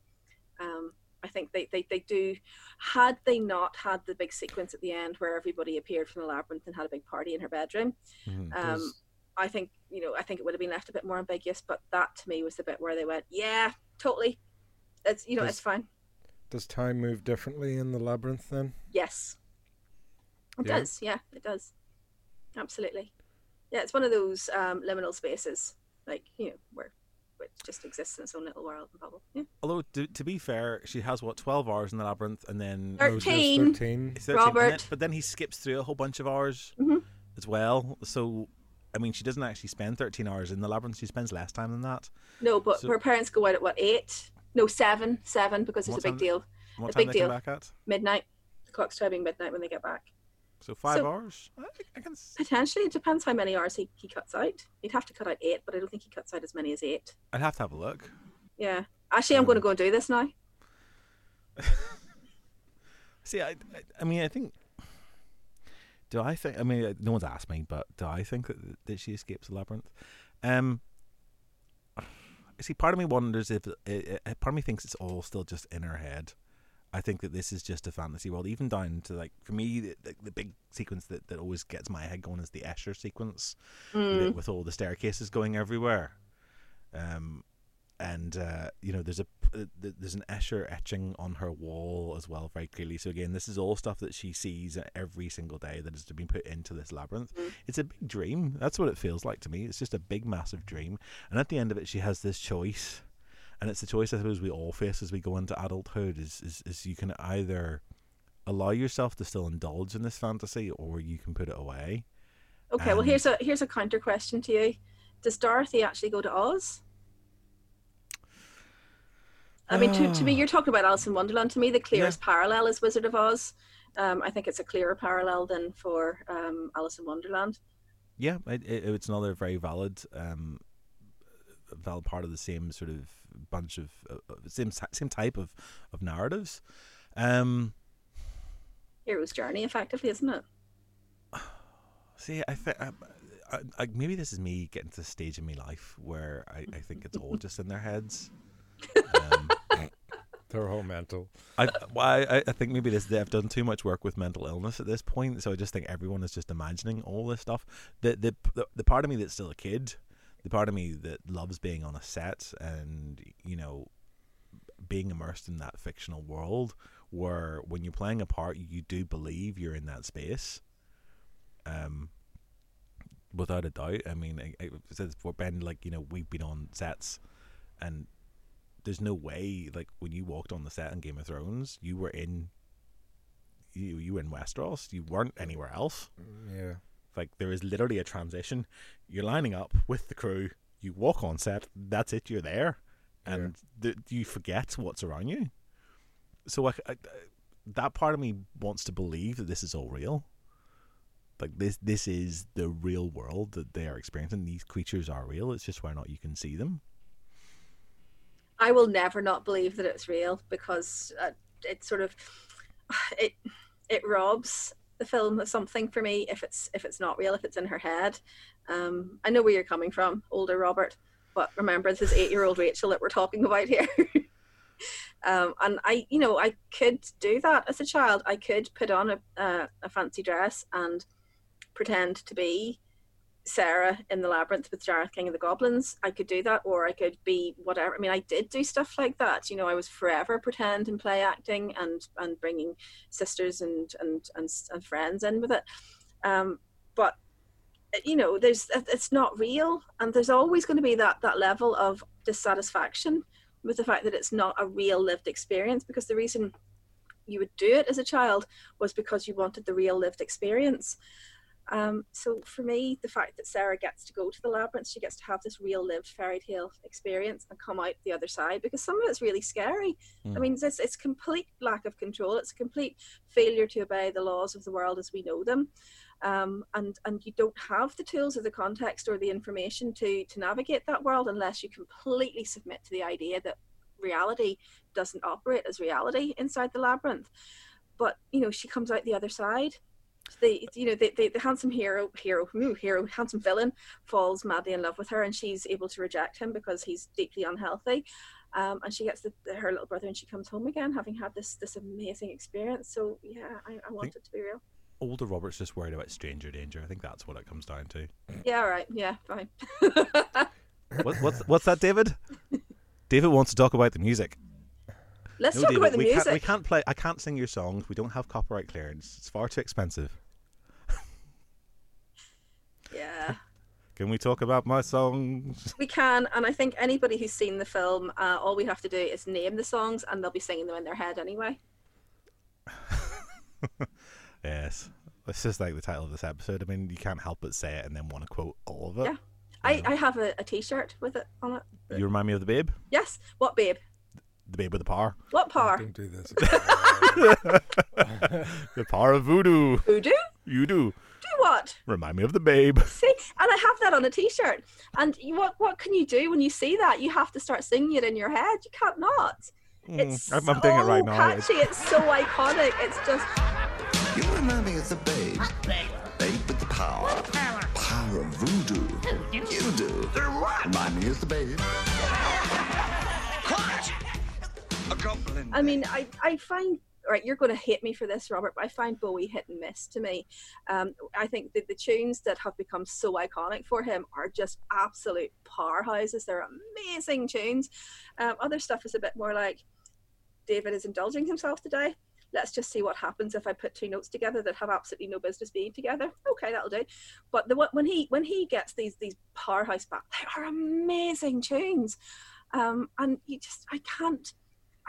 Um, I think they, they, they do. Had they not had the big sequence at the end where everybody appeared from the labyrinth and had a big party in her bedroom, Mhm. um, I think you know I think it would have been left a bit more ambiguous. But that to me was the bit where they went, yeah, totally. It's you know Does- it's fine. Does time move differently in the labyrinth then? Yes. It Yeah. does, yeah, it does. Absolutely. Yeah, it's one of those um, liminal spaces, like, you know, where, where it just exists in its own little world and bubble. Yeah. Although to, to be fair, she has what twelve hours in the labyrinth, and then Thir- Oh, 13. 13. It's 13, and then- Robert. but then he skips through a whole bunch of hours Mhm. as well. So, I mean, she doesn't actually spend 13 hours in the labyrinth. She spends less time than that. No, but So- her parents go out at what, eight? No, seven, seven, because there's What a big time- deal. What A time big they deal. come back at? Midnight. The clock's striking midnight when they get back. So five So- hours. I, I can. Potentially, it depends how many hours he, he cuts out. He'd have to cut out eight, but I don't think he cuts out as many as eight. I'd have to have a look. Yeah. Actually, I'm Um, going to go and do this now. (laughs) See, I, I, I mean, I think. Do I think? I mean, uh, no one's asked me, but do I think that, that she escapes the labyrinth? Um. (sighs) See, part of me wonders if it, it, part of me thinks it's all still just in her head. I think that this is just a fantasy world, even down to like for me, the, the, the big sequence that, that always gets my head going is the Escher sequence Mm. with, all the staircases going everywhere. Um, and uh, you know, there's a uh, there's an Escher etching on her wall as well, very clearly. So again, this is all stuff that she sees every single day that has been put into this labyrinth. Mm. It's a big dream. That's what it feels like to me. It's just a big, massive dream. And at the end of it, she has this choice, and it's the choice I suppose we all face as we go into adulthood. Is is, is you can either allow yourself to still indulge in this fantasy, or you can put it away. Okay, well, Um, here's a here's a counter question to you. Does Dorothy actually go to Oz? I mean, to, to me, you're talking about Alice in Wonderland. To me, the clearest parallel is Wizard of Oz. Um, I think it's a clearer parallel than for um, Alice in Wonderland. Yeah, it, it, it's another very valid, um, valid part of the same sort of bunch of uh, uh, same same type of of narratives. Um, Hero's journey, effectively, isn't it? see, I think I, I, I, maybe this is me getting to the stage in my life where I, I think it's all just in their heads. Um, They're all mental. I, well, I, I think maybe this they've done too much work with mental illness at this point, so I just think everyone is just imagining all this stuff. The the the, the part of me that's still a kid, the part of me that loves being on a set and you know being immersed in that fictional world, where when you're playing a part, you do believe you're in that space. Um, without a doubt. I mean, I, I said before, Ben. Like you know, we've been on sets, and there's no way like when you walked on the set in Game of Thrones, you were in you you were in Westeros. You weren't anywhere else. Yeah. Like there is literally a transition. You're lining up with the crew. You walk on set. That's it. You're there, and th- you forget what's around you. So I, I, that part of me wants to believe that this is all real. Like this, this is the real world that they are experiencing. These creatures are real. It's just whether or not you can see them. I will never not believe that it's real because uh, it sort of (sighs) it it robs the film of something for me if it's if it's not real if it's in her head. Um, I know where you're coming from, older Robert, but remember this is eight year old Rachel that we're talking about here. (laughs) um, and I, you know, I could do that as a child. I could put on a uh, a fancy dress and pretend to be Sarah in the labyrinth with Jareth King of the Goblins. I could do that, or I could be whatever. I mean, I did do stuff like that. You know, I was forever pretend and play acting and and bringing sisters and and and, and friends in with it. Um, but you know, there's it's not real, and there's always going to be that that level of dissatisfaction with the fact that it's not a real lived experience. Because the reason you would do it as a child was because you wanted the real lived experience. Um, so for me, the fact that Sarah gets to go to the labyrinth, she gets to have this real lived fairy tale experience and come out the other side because some of it's really scary. Mm. I mean, it's, it's complete lack of control. It's a complete failure to obey the laws of the world as we know them. Um, and and you don't have the tools or the context or the information to to navigate that world unless you completely submit to the idea that reality doesn't operate as reality inside the labyrinth. But you know, she comes out the other side the you know the, the, the handsome hero hero ooh, hero handsome villain falls madly in love with her and she's able to reject him because he's deeply unhealthy um, and she gets the, her little brother and she comes home again having had this this amazing experience so yeah i, I want it to be real Older Robert's just worried about stranger danger. I think that's what it comes down to. yeah right yeah fine (laughs) What, what's what's that, David? (laughs) David wants to talk about the music. Let's No, talk David, about the we music Can't, we can't play. I can't sing your songs. We don't have copyright clearance. It's far too expensive. (laughs) yeah Can we talk about my songs? we can and i think anybody who's seen the film uh, all we have to do is name the songs and they'll be singing them in their head anyway (laughs) Yes. This is like the title of this episode. I mean, you can't help but say it and then want to quote all of it. Yeah. I, I have a, a t-shirt with it on it You remind me of the babe, yes what babe the babe with the power, what power Don't do this. (laughs) (laughs) the power of voodoo. voodoo You do do what remind me of the babe. (laughs) See, and I have that on a T-shirt. And you, what what can you do when you see that? You have to start singing it in your head. You can't not. It's Mm, I'm, so I'm doing it right now. It's- catchy. It's so iconic. It's just You remind me of the babe. Babe with the power. Power of voodoo. You do. Remind me of the babe. A goblin. I mean, I I find right. You're going to hate me for this, Robert, but I find Bowie hit and miss to me. Um, I think that the tunes that have become so iconic for him are just absolute powerhouses. They're amazing tunes. Um, other stuff is a bit more like David is indulging himself today. Let's just see what happens if I put two notes together that have absolutely no business being together. Okay, that'll do. But the when he when he gets these these powerhouse back, they are amazing tunes. Um, and you just I can't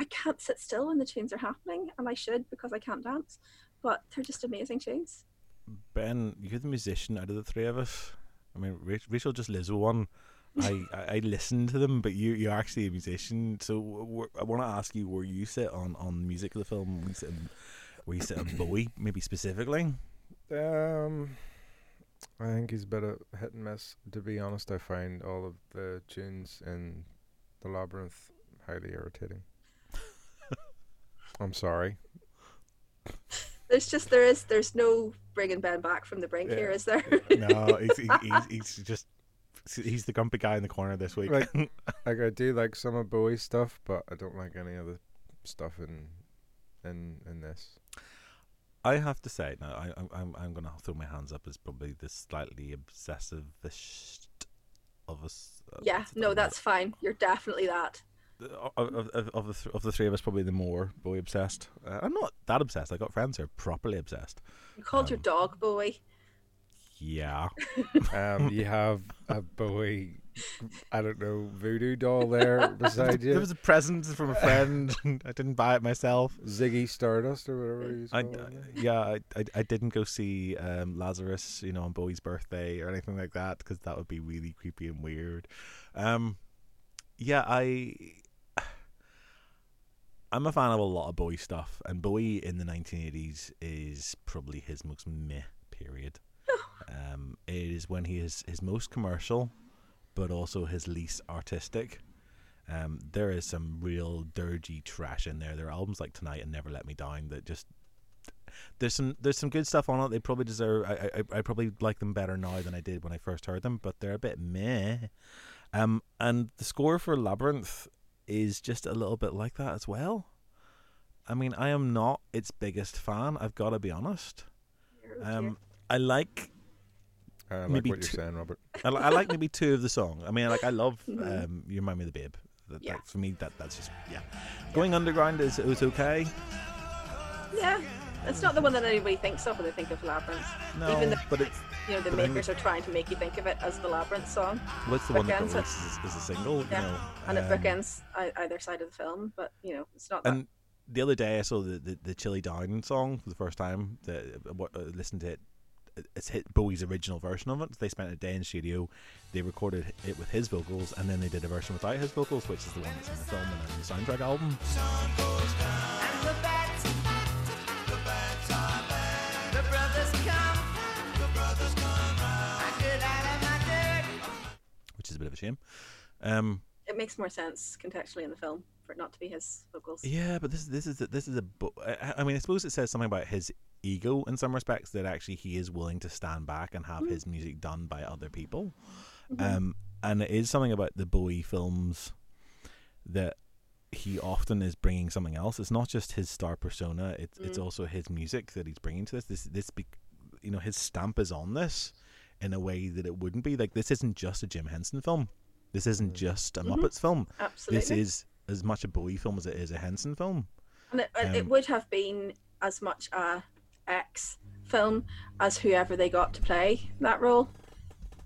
I can't sit still when the tunes are happening, and I should because I can't dance. But they're just amazing tunes. Ben, you're the musician out of the three of us. I mean, Rachel just lives with one. (laughs) I, I, I listen to them, but you you're actually a musician. So I want to ask you where you sit on on music of the film. Where you sit on, where you sit on Bowie, maybe specifically. Um, I think he's a bit of hit and miss. To be honest, I find all of the tunes in the labyrinth highly irritating. I'm sorry. There's just there is there's no bringing Ben back from the brink Yeah. here, is there? No, he's, (laughs) he's, he's just he's the grumpy guy in the corner this week. Right. (laughs) Like I do like some of Bowie's stuff, but I don't like any other stuff in in in this. I have to say now, I, I'm I'm I'm gonna throw my hands up as probably the slightly obsessive of us. uh, yeah, no, that's fine. You're definitely that. Of, of, of, of the th- of the three of us, probably the more Bowie obsessed. Uh, I'm not that obsessed. I got friends who are properly obsessed. You called your Um, dog Bowie. Yeah, (laughs) Um, you have a Bowie, I don't know, voodoo doll there beside (laughs) you. there was a present from a friend. (laughs) I didn't buy it myself. Ziggy Stardust or whatever he's I, called. yeah, I, I, I didn't go see um, Lazarus, you know, on Bowie's birthday or anything like that because that would be really creepy and weird. Um, yeah, I, I'm a fan of a lot of Bowie stuff, and Bowie in the 1980s is probably his most meh period. (laughs) um, it is when he is his most commercial, but also his least artistic. Um, there is some real dirgy trash in there. There are albums like Tonight and Never Let Me Down that just there's some there's some good stuff on it. They probably deserve. I, I I probably like them better now than I did when I first heard them, but they're a bit meh. Um, and the score for Labyrinth is just a little bit like that as well. I mean, I am not its biggest fan. I've got to be honest. Um, I like I like maybe what you're two- saying, Robert. (laughs) I, li- I like maybe two of the song. I mean, like I love (laughs) Mhm. um, "You Remind Me of the Babe." That, Yeah. that- for me, that that's just yeah. Going underground is it was okay. yeah, it's not the one that anybody thinks of when they think of Labyrinth. No, Even though but it's you know the but then- makers are trying to make you think of it as the Labyrinth song, what's the one that got bookends it. released as, as a single. Yeah, You know, and it um, bookends either side of the film. But you know, it's not that. And the other day I saw the, the, the Chilly Down song for the first time. The, uh, uh, listened to it. It's hit Bowie's original version of it. They spent a day in studio. They recorded it with his vocals, and then they did a version without his vocals, which is the one that's in the film and in the soundtrack album. Which is a bit of a shame. Um, it makes more sense contextually in the film for it not to be his vocals. Yeah, but this this is this is a. bo- I I mean, I suppose it says something about his ego in some respects that actually he is willing to stand back and have his music done by other people. Um, and it is something about the Bowie films that he often is bringing something else. It's not just his star persona; it's it's also his music that he's bringing to this. This this be, you know his stamp is on this in a way that it wouldn't be. Like this isn't just a Jim Henson film. This isn't just a Muppets film. Absolutely. This is as much a Bowie film as it is a Henson film. And it, and it Um, would have been as much a X film as whoever they got to play that role.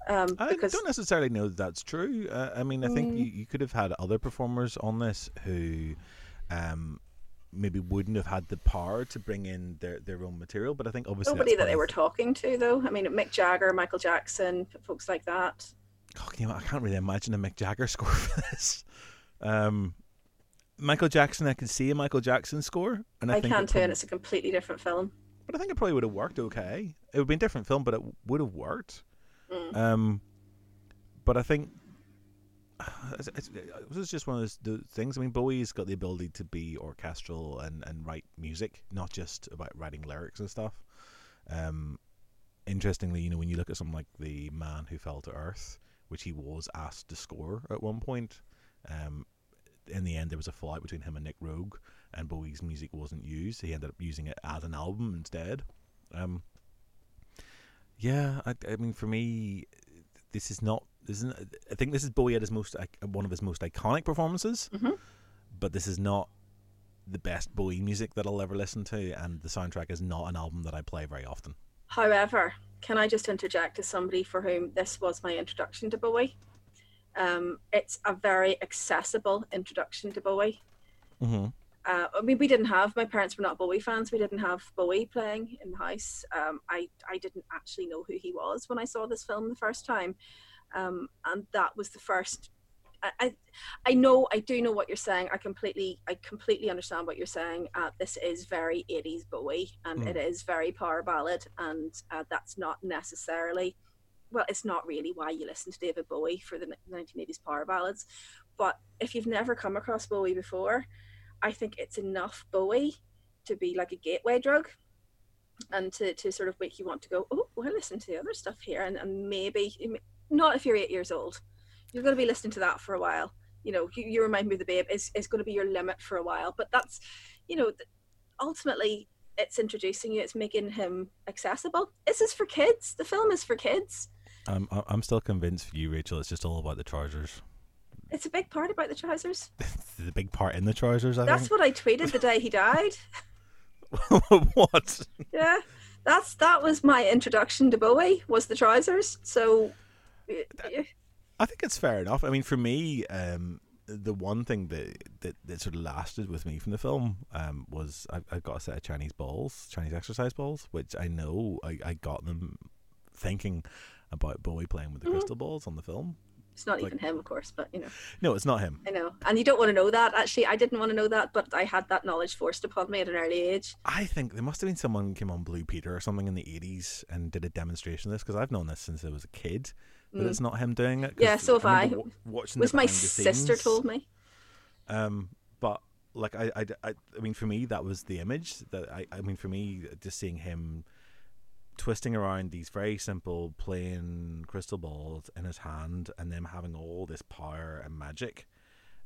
Um, I because don't necessarily know that that's true. Uh, I mean, I think you, you could have had other performers on this who um, maybe wouldn't have had the power to bring in their, their own material. But I think obviously nobody that they were talking to, though. I mean, Mick Jagger, Michael Jackson, folks like that. Can you- I can't really imagine a Mick Jagger (laughs) score for this. Um, Michael Jackson, I can see a Michael Jackson score, and I, I, think can it too, and it's a completely different film. but I think it probably would have worked okay. It would be a different film, but it would have worked. Mm. Um, but I think this is just one of those the things. I mean, Bowie's got the ability to be orchestral and, and write music, not just about writing lyrics and stuff. Um, interestingly, you know, when you look at something like The Man Who Fell to Earth, which he was asked to score at one point, um, in the end there was a fallout between him and Nic Roeg, and Bowie's music wasn't used. He ended up using it as an album instead. Um, yeah, I, I mean, for me, this is not. This isn't. I think this is Bowie at his most one of his most iconic performances. Mhm. But this is not the best Bowie music that I'll ever listen to, and the soundtrack is not an album that I play very often. However, can I just interject as somebody for whom this was my introduction to Bowie? Um, it's a very accessible introduction to Bowie. Mm-hmm. uh, I mean, we didn't have. My parents were not Bowie fans. We didn't have Bowie playing in the house. Um, I I didn't actually know who he was when I saw this film the first time, um, and that was the first. I, I I know I do know what you're saying. I completely I completely understand what you're saying. Uh, this is very 80s Bowie, and Mm. it is very power ballad, and uh, that's not necessarily. Well, it's not really why you listen to David Bowie for the 1980s power ballads, but if you've never come across Bowie before, I think it's enough Bowie to be like a gateway drug and to, to sort of make you want to go, oh, well, listen to the other stuff here. And, and maybe, not if you're eight years old, you're going to be listening to that for a while. You know, you, you remind me of the babe is, is going to be your limit for a while. But that's, you know, ultimately it's introducing you, it's making him accessible. This is for kids. The film is for kids. I'm I'm still convinced for you, Rachel. It's just all about the trousers. It's a big part about the trousers. (laughs) the big part in the trousers. I think. That's what I tweeted the day he died. (laughs) what? yeah that's that was my introduction to bowie was the trousers so I think it's fair enough. I mean, for me, um, the one thing that, that that sort of lasted with me from the film um, was I, I got a set of Chinese balls, Chinese exercise balls, which I know I, I got them thinking about Bowie playing with the crystal balls on the film. it's not Like- even him of course but you know No, it's not him. i know and you don't want to know that actually i didn't want to know that but i had that knowledge forced upon me at an early age I think there must have been someone who came on Blue Peter or something in the 80s and did a demonstration of this because I've known this since I was a kid. That it's not him doing it. Mm. yeah so have i, watching it was my sister told me Um, but like I, I, I, I mean, for me, that was the image that I, I mean, for me, just seeing him twisting around these very simple plain crystal balls in his hand, and them having all this power and magic.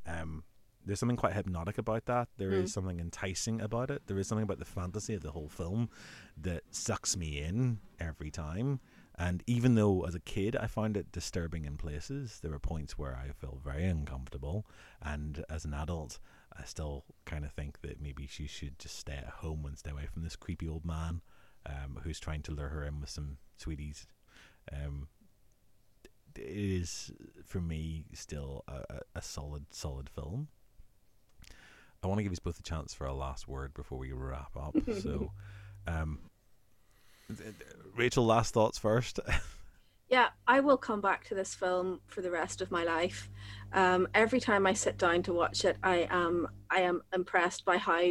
Um, there's something quite hypnotic about that. There is something enticing about it. There is something about the fantasy of the whole film that sucks me in every time. And even though as a kid I found it disturbing in places, there were points where I felt very uncomfortable. And as an adult, I still kind of think that maybe she should just stay at home and stay away from this creepy old man um, who's trying to lure her in with some sweeties. Um, it is for me still a, a- solid, solid film. I want to give you both a chance for a last word before we wrap up. so, (laughs) um, Rachel, last thoughts first. (laughs) Yeah, I will come back to this film for the rest of my life. Um, every time I sit down to watch it, I am I am impressed by how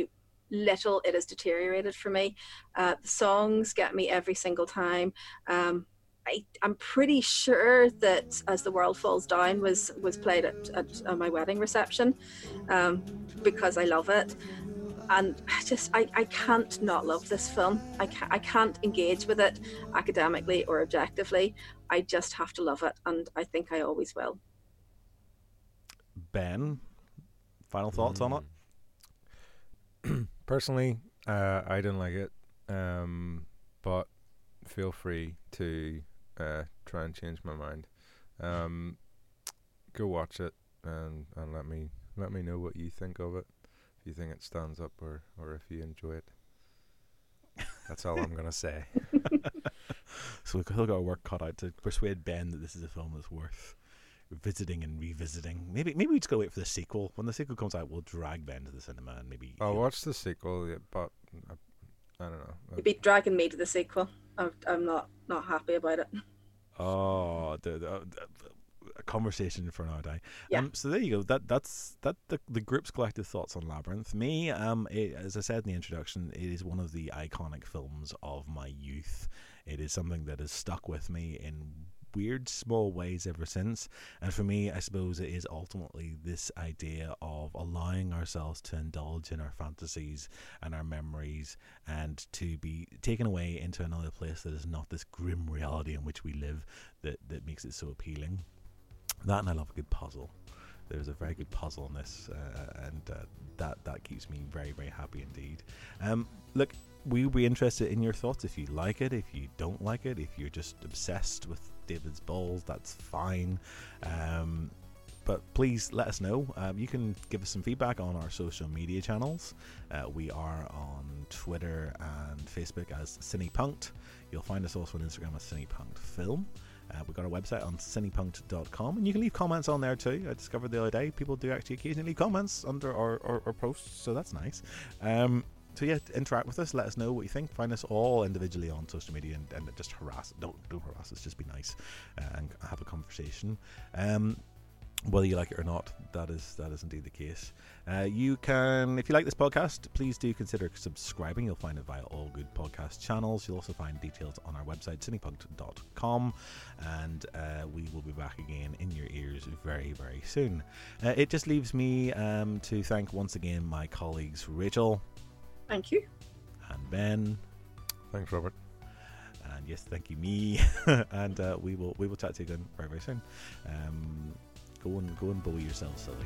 little it has deteriorated for me. Uh, the songs get me every single time. Um, I, I'm pretty sure that as the world falls down was was played at, at, at my wedding reception um, because I love it and I just I, I can't not love this film I can't, I can't engage with it academically or objectively I just have to love it and I think I always will Ben, final thoughts on it? (clears throat) Personally, uh, I didn't like it, um, but feel free to uh, try and change my mind. Um, go watch it and, and let me let me know what you think of it. If you think it stands up or, or if you enjoy it. That's all I'm gonna say. (laughs) So we've still got our work cut out to persuade Ben that this is a film that's worth visiting and revisiting. Maybe maybe we just gotta wait for the sequel. When the sequel comes out, we'll drag Ben to the cinema and maybe I'll watch the sequel, yeah, but I, I don't know. you'd be dragging me to the sequel I'm, I'm not not happy about it Oh, the, the, the, a conversation for another day. Yeah. Um, so there you go. That that's that the, the group's collective thoughts on Labyrinth. Me, um, it, as I said in the introduction, it is one of the iconic films of my youth. It is something that has stuck with me in weird small ways ever since. And for me, I suppose it is ultimately this idea of allowing ourselves to indulge in our fantasies and our memories and to be taken away into another place that is not this grim reality in which we live that, that makes it so appealing. That and I love a good puzzle. There's a very good puzzle in this, uh, and uh, that that keeps me very very happy indeed. Um, look, we'll be interested in your thoughts. If you like it, if you don't like it, if you're just obsessed with David's balls, that's fine. Um, but please let us know. Um, you can give us some feedback on our social media channels. Uh, we are on Twitter and Facebook as CinePunked. You'll find us also on Instagram as CinePunked Film. Uh, we've got our website on cinepunked.com and you can leave comments on there too. I discovered the other day people do actually occasionally leave comments under our, our, our posts, so that's nice. Um, so yeah, interact with us. Let us know what you think. Find us all individually on social media and, and just harass. Don't don't harass us. Just be nice uh, and have a conversation. Um, whether you like it or not, that is that is indeed the case. Uh, you can, if you like this podcast, please do consider subscribing. You'll find it via all good podcast channels. You'll also find details on our website, cinepunked.com, and uh, we will be back again in your ears very, very soon. Uh, it just leaves me um, to thank once again my colleagues Rachel thank you and Ben. Thanks, Robert. And yes, thank you, me. (laughs) and uh, we will we will chat to you again very very soon. Um, go and go and bully yourself, silly.